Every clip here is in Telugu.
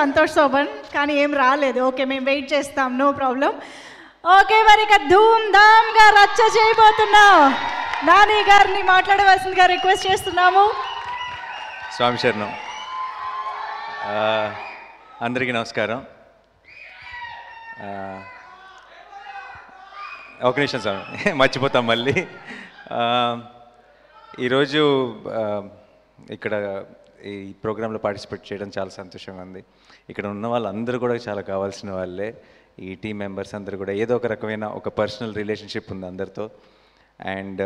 సంతోష్ శోభన్ కానీ ఏం రాలేదు. ఓకే మేము వెయిట్ చేస్తాం. No problem. ఓకే మరి ఇక ధూమ్ ధామ్గా రచ్చ చేయబోతున్నాం. నాని గారిని మాట్లాడవలసిందిగా రిక్వెస్ట్ చేస్తున్నాము. స్వామి శరణం. అందరికీ నమస్కారం. ఒక నిమిషం స్వామి మర్చిపోతాం మళ్ళీ. ఈరోజు ఇక్కడ ఈ ప్రోగ్రాంలో పార్టిసిపేట్ చేయడం చాలా సంతోషంగా ఉంది. ఇక్కడ ఉన్న వాళ్ళందరూ కూడా చాలా కావాల్సిన వాళ్ళే. ఈ టీం మెంబర్స్ అందరూ కూడా ఏదో ఒక రకమైన ఒక పర్సనల్ రిలేషన్షిప్ ఉంది అందరితో. అండ్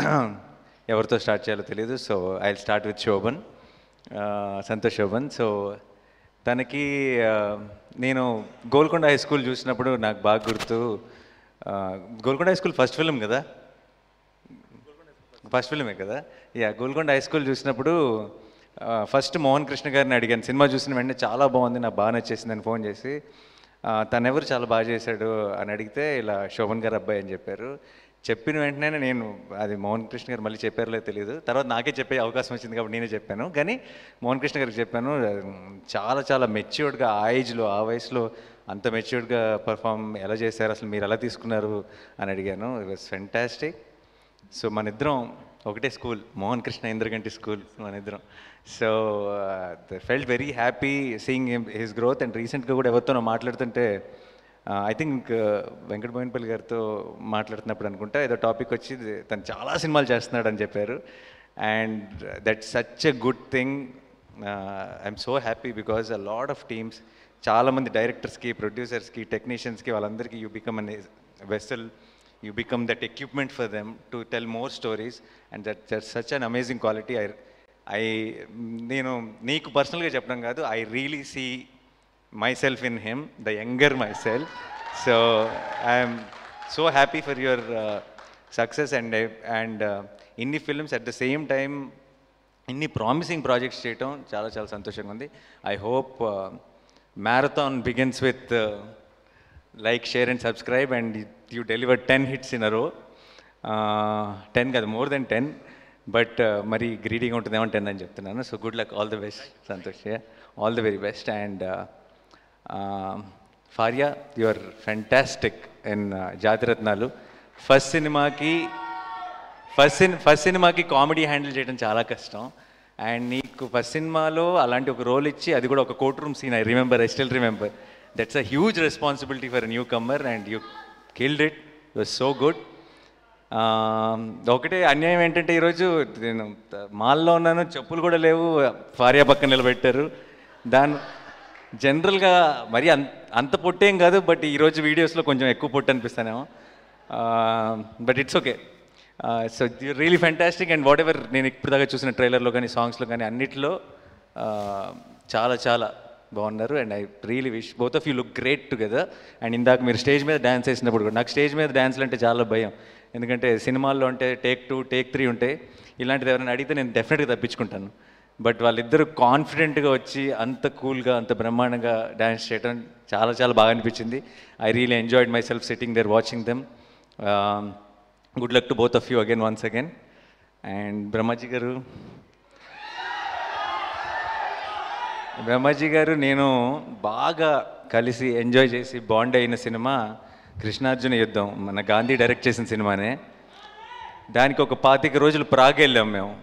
ఎవరితో స్టార్ట్ చేయాలో తెలియదు so I start with Shobhan. Santosh Shobhan. So తనకి నేను గోల్కొండ హై స్కూల్ చూసినప్పుడు నాకు బాగా గుర్తు Golkonda high school first film కదా? ఫస్ట్ ఫిలిమే కదా? యా గోల్కొండ హై స్కూల్ చూసినప్పుడు ఫస్ట్ మోహన్ కృష్ణ గారిని అడిగాను. సినిమా చూసిన వెంటనే చాలా బాగుంది నాకు బాగా నచ్చేసిందని ఫోన్ చేసి తనెవరు ఎవరు చాలా బాగా చేశాడు అని అడిగితే ఇలా శోభన్ గారు అబ్బాయి అని చెప్పారు. చెప్పిన వెంటనే నేను అది మోహన్ కృష్ణ గారు మళ్ళీ చెప్పారులే తెలియదు తర్వాత నాకే చెప్పే అవకాశం వచ్చింది కాబట్టి నేనే చెప్పాను. కానీ మోహన్ కృష్ణ గారికి చెప్పాను చాలా చాలా మెచ్యూర్డ్గా ఆ ఏజ్లో ఆ వయసులో అంత మెచ్యూర్డ్గా పర్ఫామ్ ఎలా చేశారు అసలు మీరు ఎలా తీసుకున్నారు అని అడిగాను. ఇట్ వాస్ ఫెంటాస్టిక్ సో మన ఇద్దరం ఒకటే స్కూల్ మోహన్ కృష్ణ ఇంద్రగంటి స్కూల్ మన ఇద్దరం. So felt very happy seeing his growth and రీసెంట్గా కూడా ఎవరితోనో మాట్లాడుతుంటే uh, I think uh, Venkata Boinapalli గారితో మాట్లాడుతున్నప్పుడు అనుకుంటా ఏదో టాపిక్ వచ్చి తను చాలా సినిమాలు చేస్తున్నాడు అని చెప్పారు and that such a good thing I'm so happy because a lot of teams చాలామంది డైరెక్టర్స్కి ప్రొడ్యూసర్స్కి టెక్నీషియన్స్కి వాళ్ళందరికీ you become an vessel you become that equipment for them to tell more stories and that that's such an amazing quality. I i నేను నీకు పర్సనల్గా చెప్పడం కాదు I really see myself in him the younger myself so I'm so happy for your success and and ఇన్ని films at the same time ఇన్ని ప్రామిసింగ్ ప్రాజెక్ట్స్ చేయటం చాలా చాలా సంతోషంగా ఉంది. I hope marathon begins with like share and subscribe and you deliver ten hits in a row ten కాదు మోర్ దెన్ టెన్ బట్ మరి గ్రీడింగ్ ఉంటుందేమో టెన్ అని చెప్తున్నాను. So good luck all the best Santosh all the very best and Faria your fantastic in Jathiratnalu. First సినిమాకి ఫస్ట్ సిని ఫస్ట్ సినిమాకి కామెడీ హ్యాండిల్ చేయడం చాలా కష్టం. అండ్ నీకు ఫస్ట్ సినిమాలో అలాంటి ఒక రోల్ ఇచ్చి అది కూడా ఒక court room scene I remember I still remember that's a huge responsibility for newcomer and you killed it was so good ఒకటే అన్యాయం ఏంటంటే ఈరోజు నేను మాల్లో ఉన్నాను చెప్పులు కూడా లేవు భార్య పక్కన నిలబెట్టారు. దాని జనరల్గా మరి అంత అంత పొట్టేం కాదు బట్ ఈరోజు వీడియోస్లో కొంచెం ఎక్కువ పొట్టు అనిపిస్తానేమో. But it's okay so really fantastic and whatever నేను ఇప్పుడు దాకా చూసిన ట్రైలర్లో కానీ సాంగ్స్లో కానీ అన్నిటిలో uh, చాలా చాలా బాగున్నారు. And I really wish both of you look great together and ఇందాక మీరు స్టేజ్ మీద డ్యాన్స్ వేసినప్పుడు కూడా నాకు స్టేజ్ మీద డ్యాన్స్లు అంటే చాలా భయం. ఎందుకంటే సినిమాల్లో అంటే టేక్ టూ టేక్ త్రీ ఉంటాయి ఇలాంటిది ఎవరైనా అడిగితే నేను డెఫినెట్గా తప్పించుకుంటాను. బట్ వాళ్ళిద్దరూ కాన్ఫిడెంట్గా వచ్చి అంత కూల్గా అంత బ్రహ్మాండంగా డ్యాన్స్ చేయడం చాలా చాలా బాగా అనిపించింది. I really enjoyed myself sitting there watching them good luck to both of you again once again and Brahmaji గారు బ్రహ్మాజీ గారు నేను బాగా కలిసి ఎంజాయ్ చేసి బాండ్ అయిన సినిమా కృష్ణార్జున యుద్ధం మన గాంధీ డైరెక్ట్ చేసిన సినిమానే. దానికి ఒక పాతిక రోజులు ప్రాగ్ వెళ్ళాం మేము.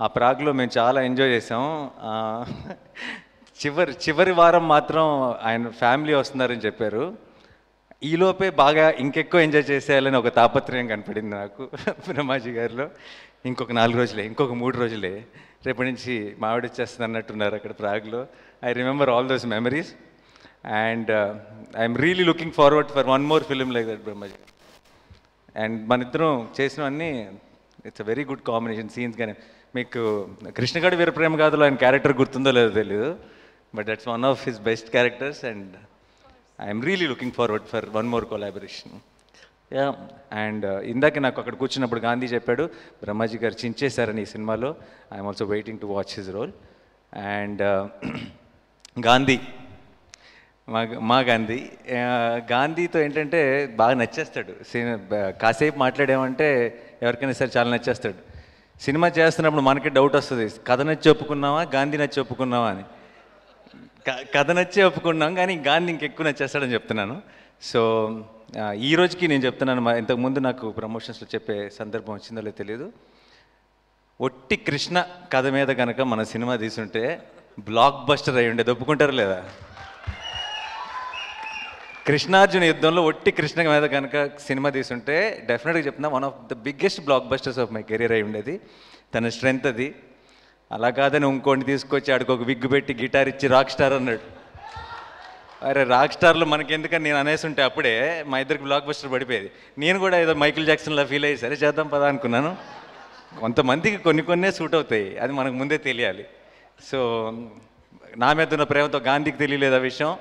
ఆ ప్రాగ్లో మేము చాలా ఎంజాయ్ చేసాం. చివరి చివరి వారం మాత్రం ఆయన ఫ్యామిలీ వస్తున్నారని చెప్పారు. ఈలోపే బాగా ఇంకెక్కువ ఎంజాయ్ చేసేయాలని ఒక తాపత్రయం కనపడింది నాకు బ్రహ్మాజీ గారిలో. ఇంకొక నాలుగు రోజులే ఇంకొక మూడు రోజులే. రేపటి నుంచి మావిడ వచ్చేస్తుంది అన్నట్టున్నారు అక్కడ ప్రాగ్లో. I remember all those memories and I'm really looking forward for one more film like that Brahmaji and మన ఇద్దరం చేసినవన్నీ it's a very good combination scenes కానీ మీకు కృష్ణగడి వీరప్రేమ గాథలో ఆయన క్యారెక్టర్ గుర్తుందో లేదో తెలియదు but that's one of his best characters and I'm really looking forward for one more collaboration yeah and ఇందాక నాకు అక్కడ కూర్చున్నప్పుడు గాంధీ చెప్పాడు బ్రహ్మాజీ గారు చించేశారని ఈ సినిమాలో. I'm also waiting to watch his role and Gandhi మా మా గాంధీ uh, గాంధీతో ఏంటంటే బాగా నచ్చేస్తాడు. కాసేపు మాట్లాడామంటే ఎవరికైనా సరే చాలా నచ్చేస్తాడు. సినిమా చేస్తున్నప్పుడు మనకి డౌట్ వస్తుంది కథ నచ్చి ఒప్పుకున్నావా? గాంధీ నచ్చి ఒప్పుకున్నావా? అని. క- కథ నచ్చే ఒప్పుకున్నాం కానీ గాంధీ ఇంకెక్కువ నచ్చేస్తాడని చెప్తున్నాను. సో ఈ రోజుకి నేను చెప్తున్నాను మా ఇంతకుముందు నాకు ప్రమోషన్స్లో చెప్పే సందర్భం వచ్చిందో లేదో తెలియదు ఒట్టి కృష్ణ కథ మీద కనుక మన సినిమా తీసుంటే బ్లాక్ బస్టర్ అయి ఉండేది ఒప్పుకుంటారు లేదా? కృష్ణార్జున యుద్ధంలో ఒట్టి కృష్ణ మీద కనుక సినిమా తీసుంటే డెఫినెట్గా చెప్తున్నా one of the biggest blockbusters of my career అయి ఉండేది. తన స్ట్రెంగ్త్ అది. అలా కాదని ఇంకోటి తీసుకొచ్చి ఆడికి ఒక విగ్గు పెట్టి గిటార్ ఇచ్చి రాక్ స్టార్ అన్నాడు. అరే రాక్ స్టార్లో మనకి ఎందుకని నేను అనేసి ఉంటే అప్పుడే మా ఇద్దరికి బ్లాక్ బస్టర్ పడిపోయేది. నేను కూడా ఏదో మైకిల్ జాక్సన్లా ఫీల్ అయ్యి సరే చేద్దాం పదా అనుకున్నాను. కొంతమందికి కొన్ని కొన్నే సూట్ అవుతాయి. అది మనకు ముందే తెలియాలి. సో నా మీద ఉన్న ప్రేమతో గాంధీకి తెలియలేదు ఆ విషయం?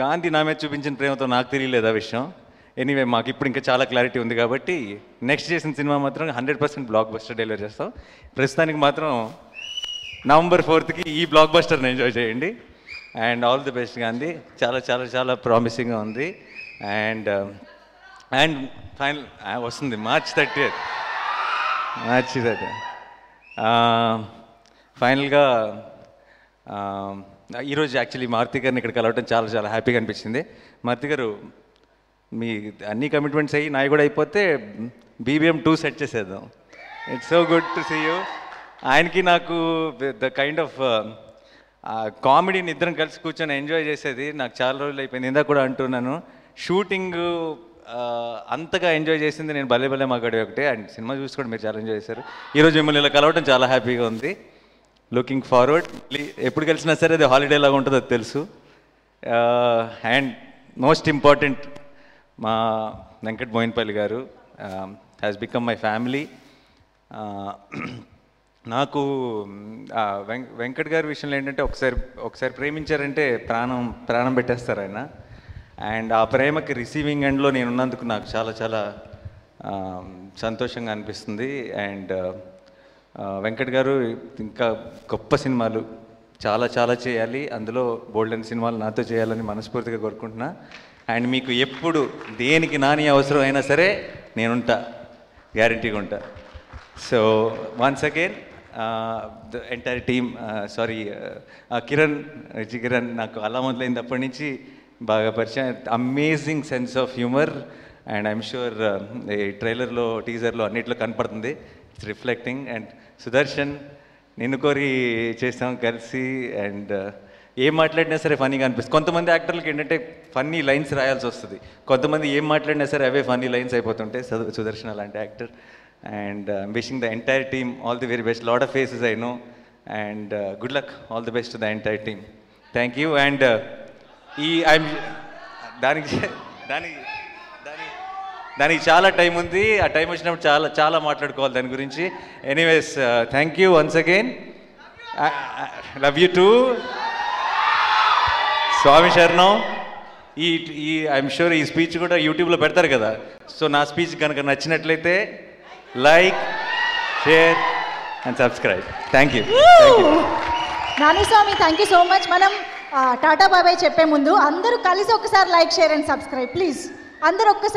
గాంధీ నా మీద చూపించిన ప్రేమతో నాకు తెలియలేదు ఆ విషయం? ఎనీవే మాకు ఇప్పుడు ఇంకా చాలా క్లారిటీ ఉంది కాబట్టి నెక్స్ట్ చేసిన సినిమా మాత్రం hundred percent blockbuster delivery చేస్తాం. ప్రస్తుతానికి మాత్రం నవంబర్ ఫోర్త్కి ఈ బ్లాక్ బస్టర్ని ఎంజాయ్ చేయండి. And all the best Gandhi. చాలా చాలా చాలా ప్రామిసింగ్గా ఉంది. అండ్ um, అండ్ ఫైనల్ వస్తుంది. మార్చ్ థర్టీ మార్చ్ థర్టీ ఫైనల్గా ఈరోజు యాక్చువల్లీ మారుతి గారిని ఇక్కడ కలవటం చాలా చాలా హ్యాపీగా అనిపించింది. మారుతి గారు మీ అన్ని కమిట్మెంట్స్ అయ్యి నాయి కూడా అయిపోతే బీబీఎం టూ సెట్ చేసేద్దాం. It's so good to see you ఆయనకి నాకు ద కైండ్ ఆఫ్ కామెడీని ఇద్దరం కలిసి కూర్చొని ఎంజాయ్ చేసేది నాకు చాలా రోజులు అయిపోయింది. ఇందాక కూడా అంటున్నాను. షూటింగ్ అంతగా ఎంజాయ్ చేసింది నేను భలే భలే మాగాడే ఒకటే. అండ్ సినిమా చూసి కూడా మీరు చాలా ఎంజాయ్ చేశారు. ఈరోజు మిమ్మల్ని ఇలా కలవటం చాలా హ్యాపీగా ఉంది. లుకింగ్ ఫార్వర్డ్ ఎప్పుడు కలిసినా సరే అది హాలిడే లాగా ఉంటుందో అది తెలుసు. అండ్ మోస్ట్ ఇంపార్టెంట్ మా వెంకట్ మోయిన్పల్లి గారు హ్యాస్ బికమ్ మై ఫ్యామిలీ నాకు వెం- వెంకట్ గారి విషయంలో ఏంటంటే ఒకసారి ఒకసారి ప్రేమించారంటే ప్రాణం ప్రాణం పెట్టేస్తారు ఆయన. అండ్ ఆ ప్రేమకి రిసీవింగ్ ఎండ్లో నేను ఉన్నందుకు నాకు చాలా చాలా సంతోషంగా అనిపిస్తుంది. అండ్ వెంకట్ గారు ఇంకా గొప్ప సినిమాలు చాలా చాలా చేయాలి. అందులో బోల్డెన్ సినిమాలు నాతో చేయాలని మనస్ఫూర్తిగా కోరుకుంటున్నా. అండ్ మీకు ఎప్పుడు దేనికి నాని అవసరం అయినా సరే నేనుంటా. గ్యారంటీగా ఉంటా. So once again the entire team sorry Kiran Richie Kiran నాకు అలా మొదలైనప్పటి నుంచి బాగా పరిచయం. Amazing sense of humour and I'm sure ఈ ట్రైలర్లో టీజర్లో అన్నిట్లో కనపడుతుంది. ఇట్స్ రిఫ్లెక్టింగ్ అండ్ సుదర్శన్ నిన్ను కోరి చేస్తాం కలిసి అండ్ ఏం మాట్లాడినా సరే ఫన్నీగా అనిపిస్తుంది. కొంతమంది యాక్టర్లకి ఏంటంటే ఫన్నీ లైన్స్ రాయాల్సి వస్తుంది. కొంతమంది ఏం మాట్లాడినా సరే అవే ఫన్నీ లైన్స్ అయిపోతుంటాయి సు- సుదర్శన్ అలాంటి actor. And wishing the entire team all the very best lot of faces I know and good luck all the best the entire team thank you and ఈ ఐఎమ్ దానికి దానికి దానికి దానికి చాలా టైం ఉంది. ఆ టైం వచ్చినప్పుడు చాలా చాలా మాట్లాడుకోవాలి దాని గురించి. Anyways thank you once again love you too స్వామి శరణం ఈ ఈ ఐఎమ్ షూర్ ఈ స్పీచ్ కూడా యూట్యూబ్లో పెడతారు కదా. సో నా స్పీచ్ కనుక నచ్చినట్లయితే like share and subscribe thank you నానిస్వామి thank you so much మనం టాటా బాబాయ్ చెప్పే ముందు అందరూ కలిసి ఒకసారి like share and subscribe please అందరూ ఒక్కసారి